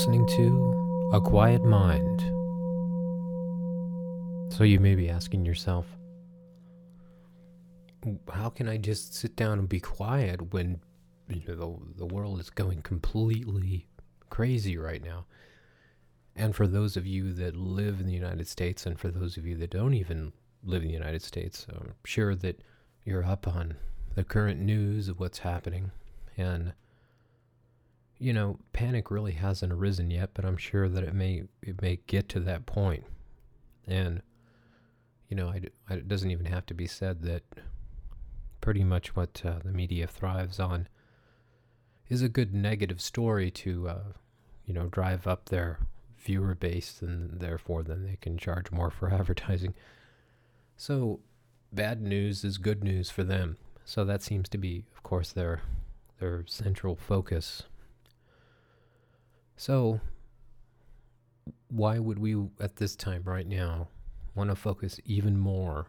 listening to A Quiet Mind. So you may be asking yourself, how can I just sit down and be quiet when you know, the, the world is going completely crazy right now? And for those of you that live in the United States, and for those of you that don't even live in the United States, I'm sure that you're up on the current news of what's happening. And you know, panic really hasn't arisen yet, but I'm sure that it may it may get to that point. And you know, I, I, it doesn't even have to be said that pretty much what uh, the media thrives on is a good negative story to uh, you know drive up their viewer base, and therefore then they can charge more for advertising. So bad news is good news for them. So that seems to be, of course, their their central focus so, why would we at this time right now want to focus even more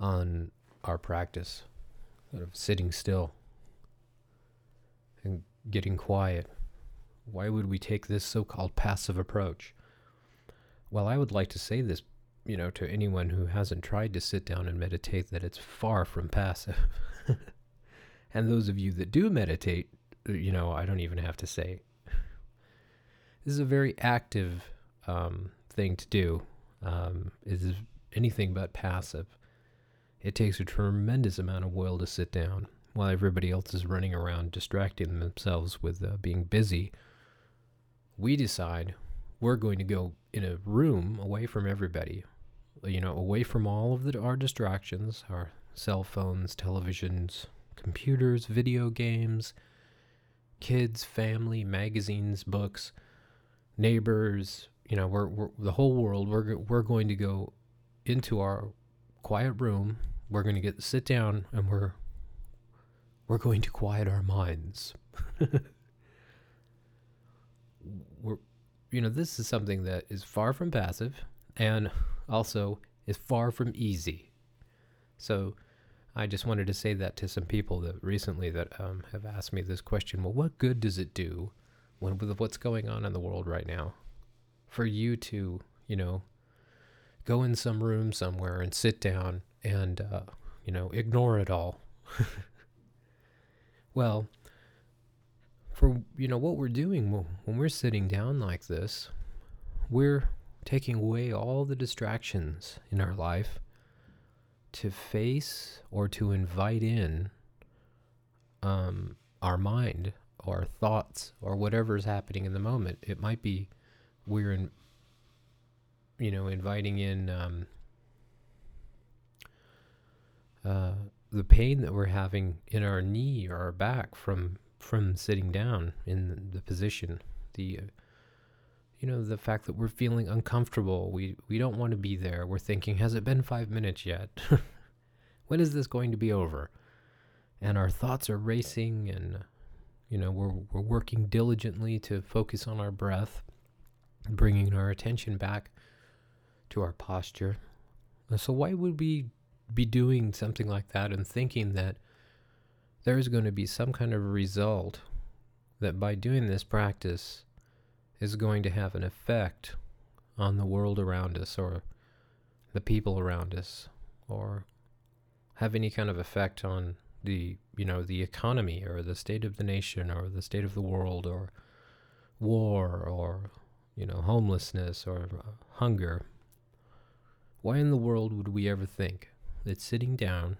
on our practice of sitting still and getting quiet? Why would we take this so called passive approach? Well, I would like to say this, you know, to anyone who hasn't tried to sit down and meditate that it's far from passive. and those of you that do meditate, you know, I don't even have to say this is a very active um, thing to do. Um, it is anything but passive. It takes a tremendous amount of will to sit down while everybody else is running around distracting themselves with uh, being busy. We decide we're going to go in a room away from everybody, you know, away from all of the, our distractions, our cell phones, televisions, computers, video games, kids, family, magazines, books neighbors, you know, we're, we're the whole world. We're we're going to go into our quiet room. We're going to get sit down and we're we're going to quiet our minds. we're you know, this is something that is far from passive and also is far from easy. So I just wanted to say that to some people that recently that um, have asked me this question. Well, what good does it do when, with what's going on in the world right now, for you to, you know, go in some room somewhere and sit down and, uh, you know, ignore it all. well, for, you know, what we're doing when we're sitting down like this, we're taking away all the distractions in our life to face or to invite in um, our mind or thoughts or whatever is happening in the moment. It might be we're in, you know, inviting in um, uh, the pain that we're having in our knee or our back from from sitting down in the position. The uh, you know the fact that we're feeling uncomfortable. We we don't want to be there. We're thinking, has it been five minutes yet? when is this going to be over? And our thoughts are racing and you know, we're, we're working diligently to focus on our breath, bringing our attention back to our posture. Uh, so, why would we be doing something like that and thinking that there's going to be some kind of result that by doing this practice is going to have an effect on the world around us or the people around us or have any kind of effect on the you know the economy or the state of the nation or the state of the world or war or you know homelessness or uh, hunger. Why in the world would we ever think that sitting down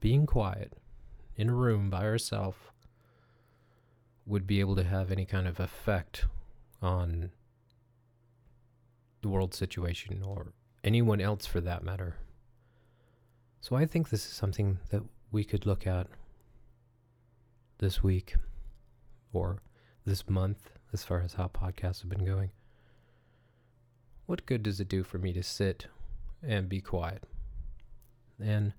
being quiet in a room by ourselves would be able to have any kind of effect on the world situation or anyone else for that matter? So I think this is something that we could look at this week or this month as far as how podcasts have been going. What good does it do for me to sit and be quiet? And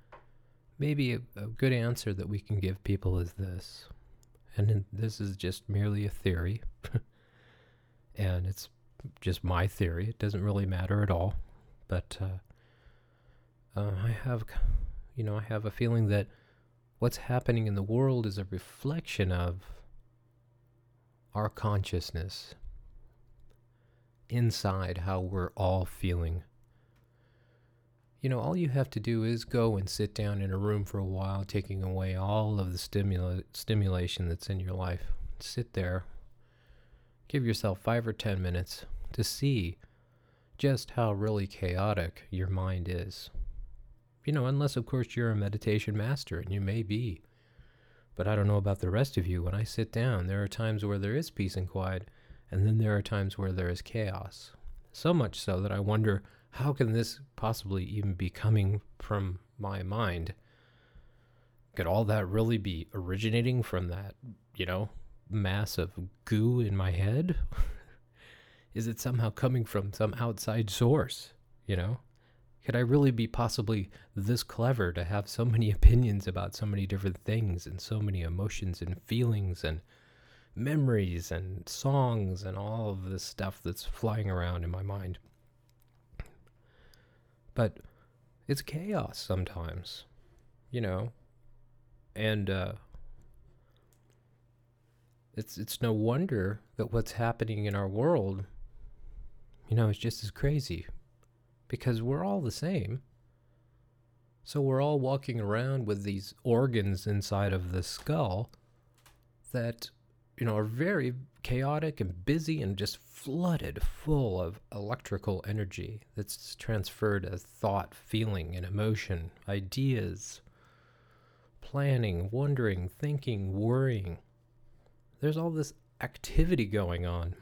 maybe a, a good answer that we can give people is this. And this is just merely a theory. and it's just my theory. It doesn't really matter at all. But uh, uh, I have, you know, I have a feeling that what's happening in the world is a reflection of our consciousness inside how we're all feeling. You know, all you have to do is go and sit down in a room for a while, taking away all of the stimula- stimulation that's in your life. Sit there, give yourself five or ten minutes to see just how really chaotic your mind is. You know, unless, of course, you're a meditation master, and you may be. But I don't know about the rest of you. When I sit down, there are times where there is peace and quiet, and then there are times where there is chaos. So much so that I wonder how can this possibly even be coming from my mind? Could all that really be originating from that, you know, mass of goo in my head? is it somehow coming from some outside source, you know? Could I really be possibly this clever to have so many opinions about so many different things and so many emotions and feelings and memories and songs and all of this stuff that's flying around in my mind? But it's chaos sometimes, you know? And, uh, it's it's no wonder that what's happening in our world you know is just as crazy because we're all the same. So we're all walking around with these organs inside of the skull that, you know, are very chaotic and busy and just flooded full of electrical energy that's transferred as thought, feeling, and emotion, ideas, planning, wondering, thinking, worrying. There's all this activity going on.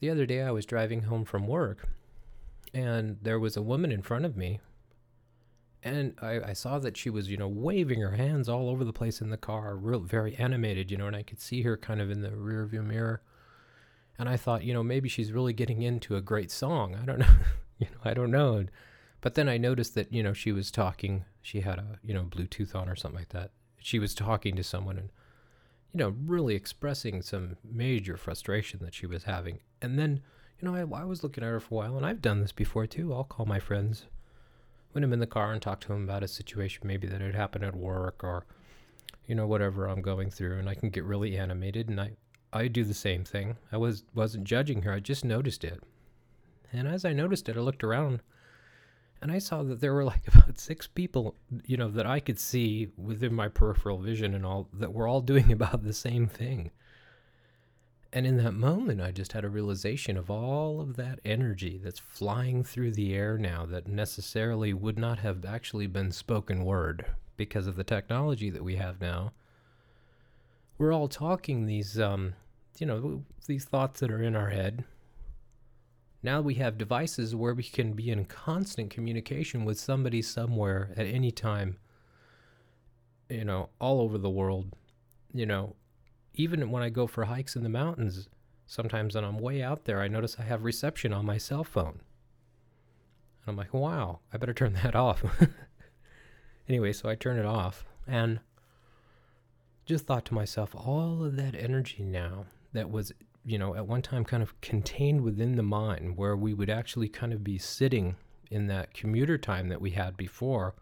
The other day I was driving home from work and there was a woman in front of me and I, I, saw that she was, you know, waving her hands all over the place in the car, real very animated, you know, and I could see her kind of in the rearview mirror. And I thought, you know, maybe she's really getting into a great song. I don't know, you know, I don't know. But then I noticed that, you know, she was talking. She had a, you know, Bluetooth on or something like that. She was talking to someone and, you know, really expressing some major frustration that she was having. And then you know, I, I was looking at her for a while, and I've done this before too. I'll call my friends when I'm in the car and talk to them about a situation maybe that had happened at work or, you know, whatever I'm going through, and I can get really animated, and I, I do the same thing. I was wasn't judging her. I just noticed it, and as I noticed it, I looked around, and I saw that there were like about six people, you know, that I could see within my peripheral vision and all that were all doing about the same thing. And in that moment, I just had a realization of all of that energy that's flying through the air now that necessarily would not have actually been spoken word because of the technology that we have now. We're all talking these, um, you know, these thoughts that are in our head. Now we have devices where we can be in constant communication with somebody somewhere at any time, you know, all over the world, you know, even when I go for hikes in the mountains, sometimes when I'm way out there, I notice I have reception on my cell phone. And I'm like, wow, I better turn that off. anyway, so I turn it off and just thought to myself, all of that energy now that was, you know, at one time kind of contained within the mind, where we would actually kind of be sitting in that commuter time that we had before,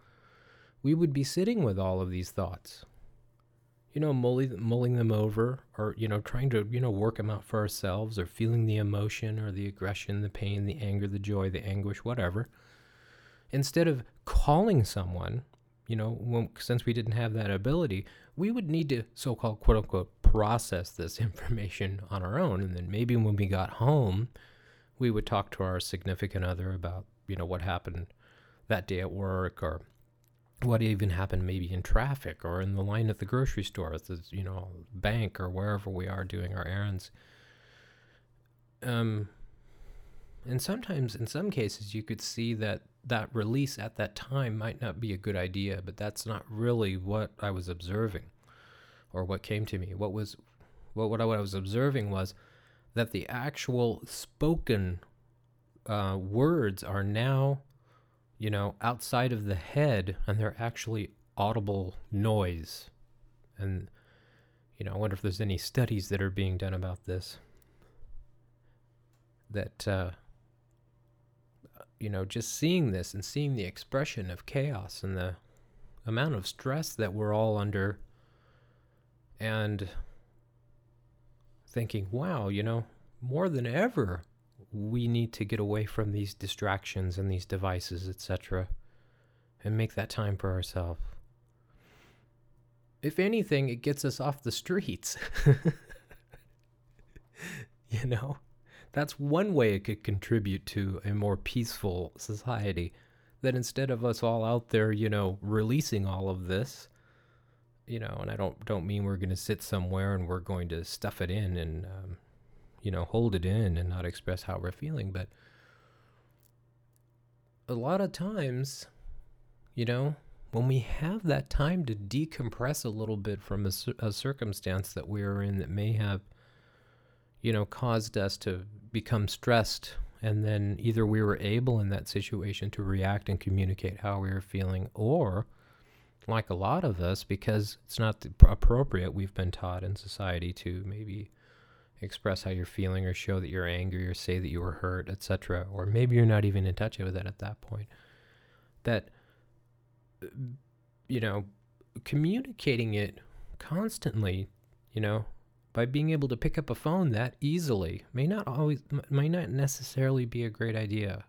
we would be sitting with all of these thoughts you know, mulling, mulling them over or, you know, trying to, you know, work them out for ourselves or feeling the emotion or the aggression, the pain, the anger, the joy, the anguish, whatever. Instead of calling someone, you know, when, since we didn't have that ability, we would need to so called quote unquote process this information on our own. And then maybe when we got home, we would talk to our significant other about, you know, what happened that day at work or what even happened maybe in traffic or in the line at the grocery store, at the you know bank or wherever we are doing our errands. Um, and sometimes, in some cases, you could see that that release at that time might not be a good idea, but that's not really what I was observing, or what came to me. What was, what what I, what I was observing was that the actual spoken uh, words are now you know, outside of the head, and they're actually audible noise. And, you know, I wonder if there's any studies that are being done about this. That, uh, you know, just seeing this and seeing the expression of chaos and the amount of stress that we're all under, and thinking, wow, you know, more than ever, we need to get away from these distractions and these devices, etc., and make that time for ourselves. If anything, it gets us off the streets. you know, that's one way it could contribute to a more peaceful society. That instead of us all out there, you know, releasing all of this, you know, and I don't don't mean we're going to sit somewhere and we're going to stuff it in and um, you know hold it in and not express how we're feeling, but a lot of times, you know, when we have that time to decompress a little bit from a, a circumstance that we're in that may have, you know, caused us to become stressed, and then either we were able in that situation to react and communicate how we were feeling, or like a lot of us, because it's not appropriate, we've been taught in society to maybe express how you're feeling or show that you're angry or say that you were hurt, etc. Or maybe you're not even in touch with it at that point. That, you know, communicating it constantly, you know, by being able to pick up a phone that easily may not always, may not necessarily be a great idea.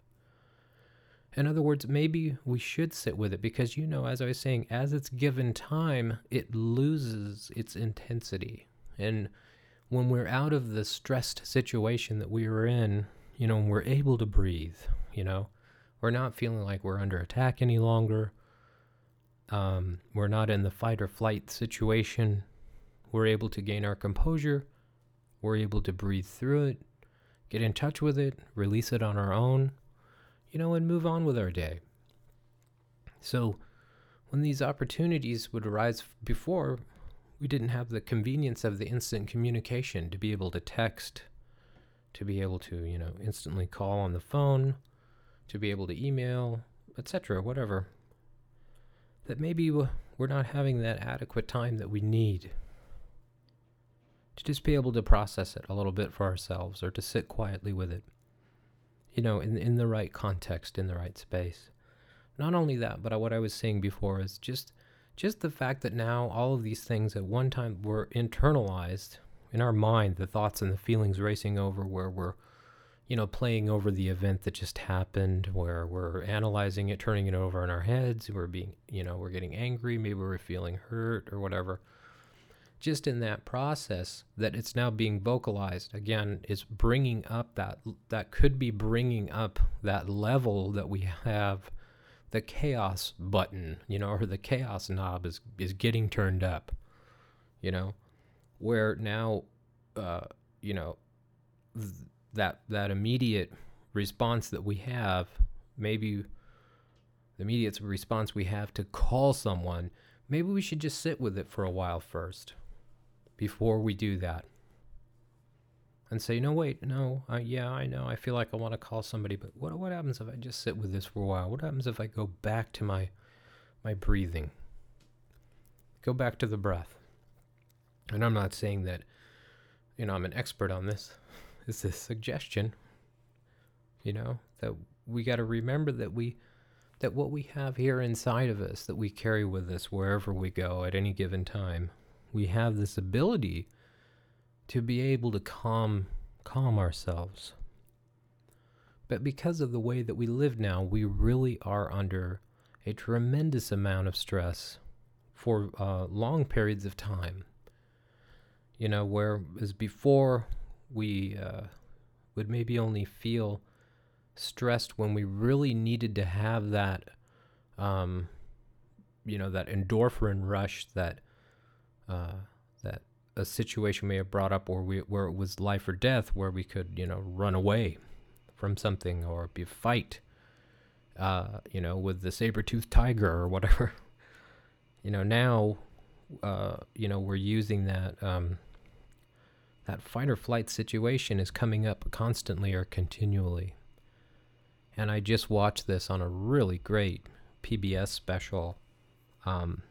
In other words, maybe we should sit with it because, you know, as I was saying, as it's given time, it loses its intensity. And when we're out of the stressed situation that we were in, you know, we're able to breathe, you know, we're not feeling like we're under attack any longer. Um, we're not in the fight or flight situation. We're able to gain our composure. We're able to breathe through it, get in touch with it, release it on our own, you know, and move on with our day. So, when these opportunities would arise before, we didn't have the convenience of the instant communication to be able to text, to be able to, you know, instantly call on the phone, to be able to email, etc., whatever. That maybe we're not having that adequate time that we need to just be able to process it a little bit for ourselves or to sit quietly with it. You know, in in the right context, in the right space. Not only that, but what I was saying before is just just the fact that now all of these things at one time were internalized in our mind, the thoughts and the feelings racing over where we're, you know, playing over the event that just happened, where we're analyzing it, turning it over in our heads, we're being, you know, we're getting angry, maybe we're feeling hurt or whatever. Just in that process, that it's now being vocalized again is bringing up that that could be bringing up that level that we have the chaos button, you know, or the chaos knob is is getting turned up, you know, where now, uh, you know, th- that that immediate response that we have, maybe the immediate response we have to call someone, maybe we should just sit with it for a while first, before we do that and say, no, wait, no, uh, yeah, I know, I feel like I want to call somebody, but what what happens if I just sit with this for a while? What happens if I go back to my my breathing? Go back to the breath. And I'm not saying that, you know, I'm an expert on this. It's a suggestion. You know that we got to remember that we that what we have here inside of us that we carry with us wherever we go at any given time, we have this ability to be able to calm calm ourselves. But because of the way that we live now, we really are under a tremendous amount of stress for uh, long periods of time. You know, whereas before we uh, would maybe only feel stressed when we really needed to have that, um, you know, that endorphin rush that uh, a situation may have brought up where we where it was life or death, where we could you know run away from something or be fight, uh, you know, with the saber toothed tiger or whatever. you know now, uh, you know we're using that um, that fight or flight situation is coming up constantly or continually. And I just watched this on a really great PBS special. Um,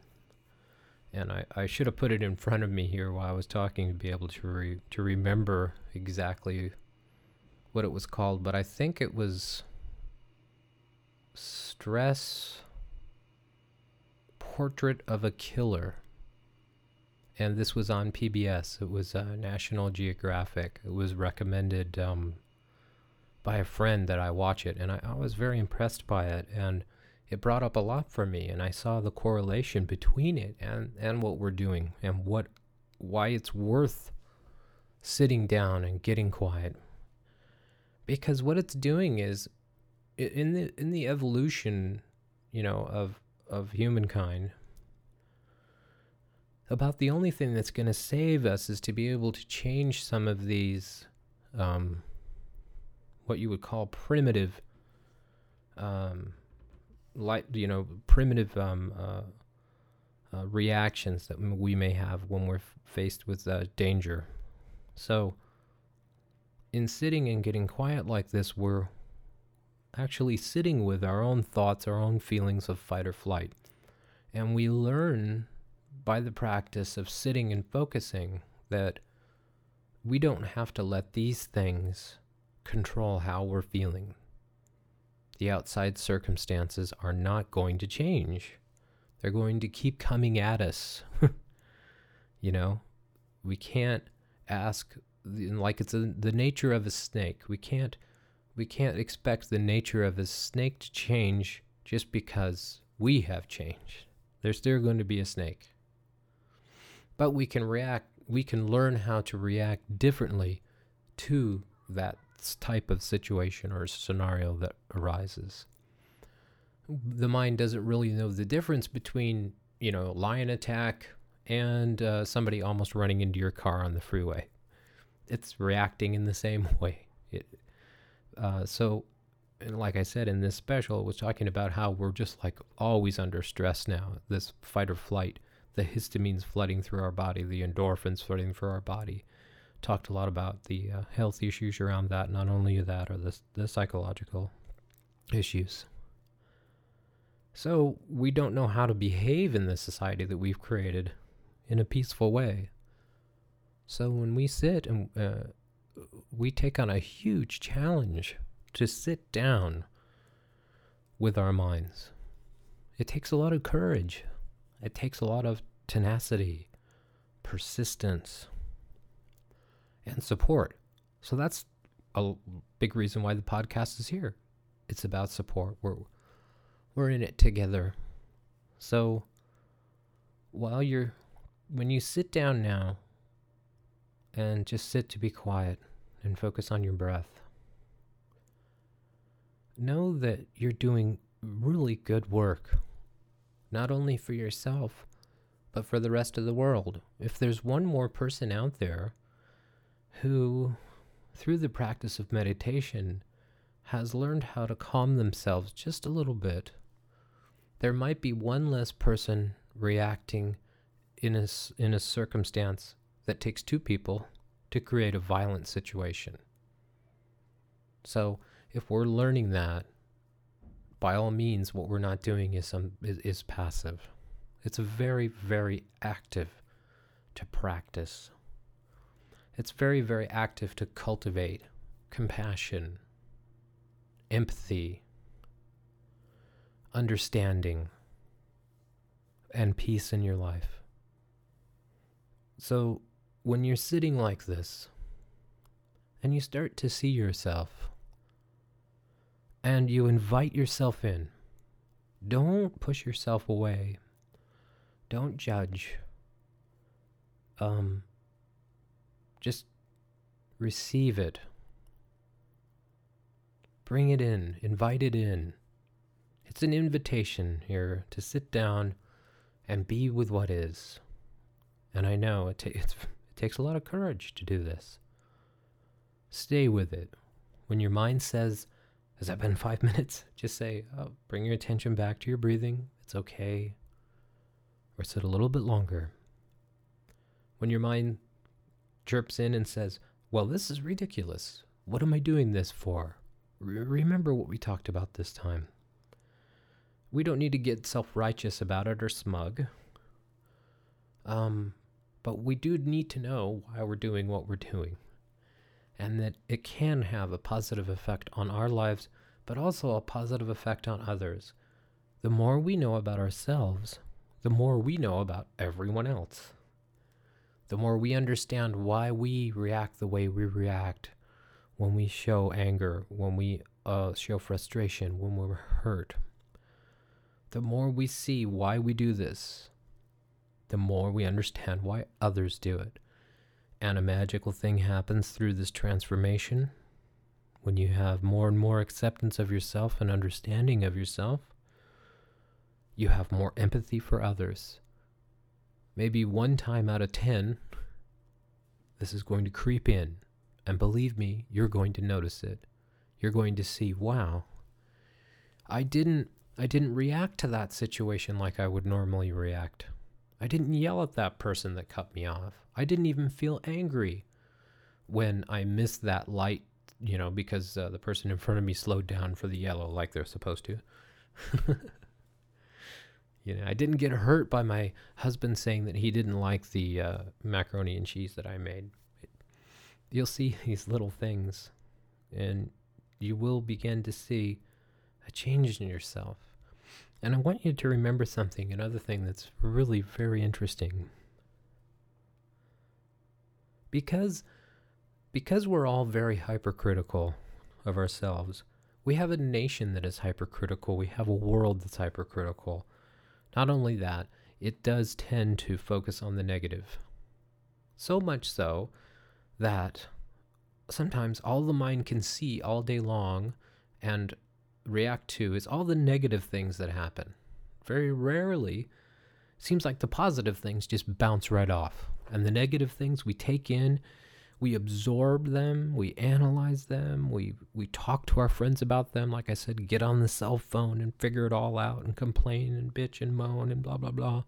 and I, I should have put it in front of me here while I was talking to be able to re, to remember exactly what it was called, but I think it was Stress Portrait of a Killer. and this was on PBS. It was uh, National Geographic. It was recommended um, by a friend that I watch it, and I, I was very impressed by it. And it brought up a lot for me, and I saw the correlation between it and and what we're doing, and what why it's worth sitting down and getting quiet. Because what it's doing is in the in the evolution, you know, of of humankind, about the only thing that's going to save us is to be able to change some of these, um, what you would call primitive, um, like you know, primitive um, uh, uh, reactions that we may have when we're f- faced with uh, danger. So, in sitting and getting quiet like this, we're actually sitting with our own thoughts, our own feelings of fight or flight. And we learn by the practice of sitting and focusing that we don't have to let these things control how we're feeling. The outside circumstances are not going to change. They're going to keep coming at us. you know, we can't ask like it's a, the nature of a snake. We can't we can't expect the nature of a snake to change just because we have changed. There's still going to be a snake. But we can react, we can learn how to react differently to that type of situation or scenario that arises. The mind doesn't really know the difference between, you know, lion attack and uh, somebody almost running into your car on the freeway. It's reacting in the same way. It, uh, so, like I said in this special, it was talking about how we're just like always under stress now. This fight or flight, the histamines flooding through our body, the endorphins flooding through our body. Talked a lot about the uh, health issues around that. Not only that, or the the psychological issues. So we don't know how to behave in this society that we've created in a peaceful way. So when we sit and uh, we take on a huge challenge to sit down with our minds. It takes a lot of courage. It takes a lot of tenacity, persistence, and support. So that's a big reason why the podcast is here. It's about support. We're we're in it together. So while you're when you sit down now and just sit to be quiet and focus on your breath. Know that you're doing really good work, not only for yourself, but for the rest of the world. If there's one more person out there who, through the practice of meditation, has learned how to calm themselves just a little bit, there might be one less person reacting in a, in a circumstance that takes two people to create a violent situation. So, if we're learning that, by all means, what we're not doing is some is, is passive. It's very, very active to practice. It's very, very active to cultivate compassion, empathy, understanding, and peace in your life. So, when you're sitting like this and you start to see yourself and you invite yourself in, don't push yourself away. Don't judge. Um, just receive it. Bring it in, invite it in. It's an invitation here to sit down and be with what is. And I know it ta- it's takes a lot of courage to do this. Stay with it. When your mind says, Has that been five minutes? Just say, oh, Bring your attention back to your breathing. It's okay. Or sit a little bit longer. When your mind chirps in and says, Well, this is ridiculous. What am I doing this for? remember what we talked about this time. We don't need to get self righteous about it or smug. Um, but we do need to know why we're doing what we're doing. And that it can have a positive effect on our lives, but also a positive effect on others. The more we know about ourselves, the more we know about everyone else. The more we understand why we react the way we react when we show anger, when we uh, show frustration, when we're hurt, the more we see why we do this, the more we understand why others do it. And a magical thing happens through this transformation when you have more and more acceptance of yourself and understanding of yourself. You have more empathy for others. Maybe one time out of 10, this is going to creep in. And believe me, you're going to notice it. You're going to see, wow, I didn't I didn't react to that situation like I would normally react. I didn't yell at that person that cut me off. I didn't even feel angry when I missed that light, you know, because uh, the person in front of me slowed down for the yellow like they're supposed to. you know, I didn't get hurt by my husband saying that he didn't like the uh, macaroni and cheese that I made. You'll see these little things, and you will begin to see a change in yourself. And I want you to remember something, another thing that's really very interesting. Because because we're all very hypercritical of ourselves, we have a nation that is hypercritical. We have a world that's hypercritical. Not only that, it does tend to focus on the negative. So much so that sometimes all the mind can see all day long and react to is all the negative things that happen. Very rarely, seems like the positive things just bounce right off. And the negative things we take in, we absorb them, we analyze them, we, we talk to our friends about them. Like I said, get on the cell phone and figure it all out and complain and bitch and moan and blah, blah, blah.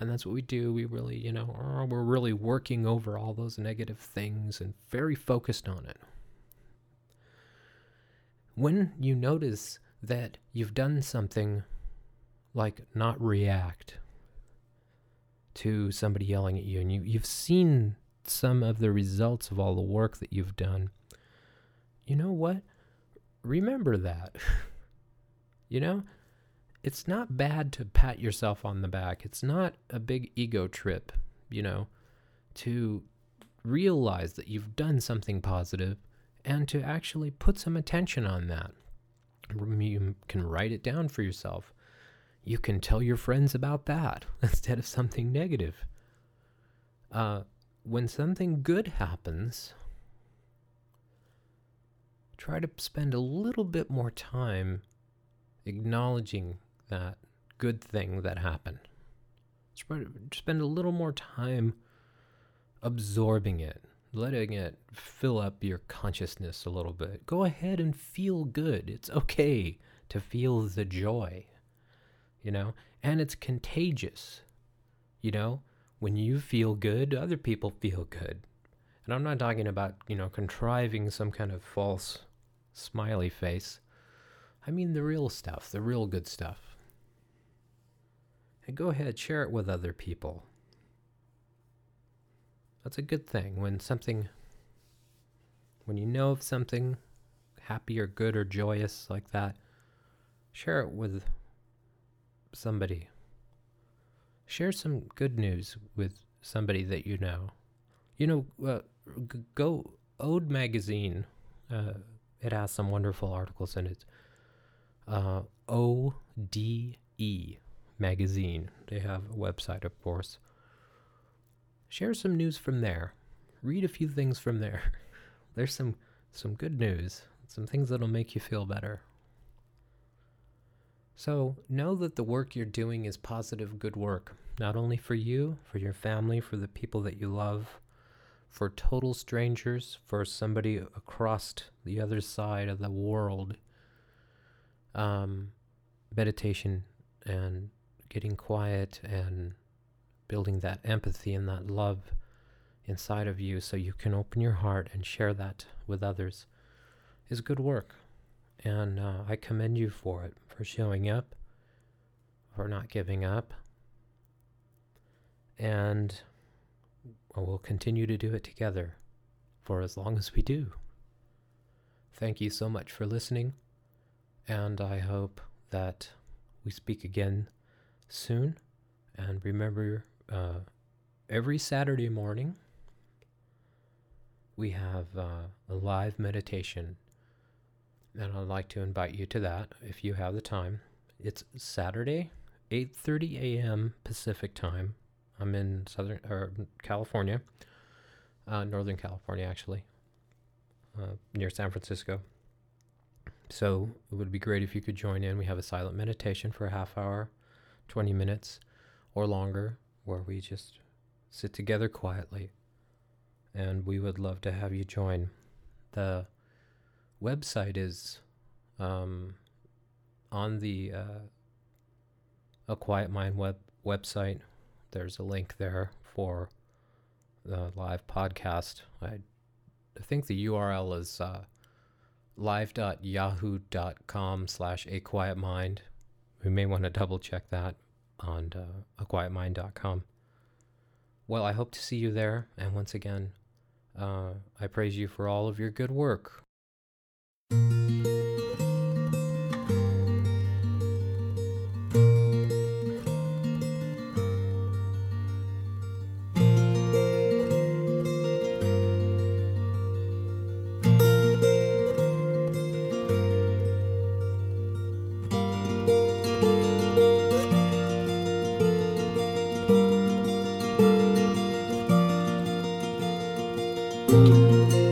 And that's what we do. We really, you know, oh, we're really working over all those negative things and very focused on it when you notice that you've done something like not react to somebody yelling at you and you, you've seen some of the results of all the work that you've done, you know what? Remember that. you know, it's not bad to pat yourself on the back. It's not a big ego trip, you know, to realize that you've done something positive and to actually put some attention on that. You can write it down for yourself. You can tell your friends about that instead of something negative. Uh, when something good happens, try to spend a little bit more time acknowledging that good thing that happened. Spend a little more time absorbing it letting it fill up your consciousness a little bit. Go ahead and feel good. It's okay to feel the joy, you know, and it's contagious. You know, when you feel good, other people feel good. And I'm not talking about, you know, contriving some kind of false smiley face. I mean the real stuff, the real good stuff. And go ahead, share it with other people. That's a good thing when something, when you know of something happy or good or joyous like that, share it with somebody. Share some good news with somebody that you know. You know, uh, g- go Ode magazine. Uh, it has some wonderful articles in it. Uh, O D E magazine. They have a website, of course share some news from there. Read a few things from there. There's some some good news, some things that'll make you feel better. So, know that the work you're doing is positive good work, not only for you, for your family, for the people that you love, for total strangers, for somebody across the other side of the world. Um, meditation and getting quiet and building that empathy and that love inside of you so you can open your heart and share that with others is good work. And uh, I commend you for it, for showing up, for not giving up. And we'll continue to do it together for as long as we do. Thank you so much for listening, and I hope that we speak again soon. And remember uh, every Saturday morning, we have uh, a live meditation. And I'd like to invite you to that if you have the time. It's Saturday, 8:30 a.m. Pacific time. I'm in Southern or California, uh, Northern California actually, uh, near San Francisco. So it would be great if you could join in. We have a silent meditation for a half hour, 20 minutes or longer, where we just sit together quietly. And we would love to have you join. The website is um, on the uh, A Quiet Mind web website. There's a link there for the live podcast. I, think the URL is uh, live.yahoo.com slash a quiet mind. We may want to double check that on uh, aquietmind.com. Well, I hope to see you there. And once again, uh, I praise you for all of your good work. Música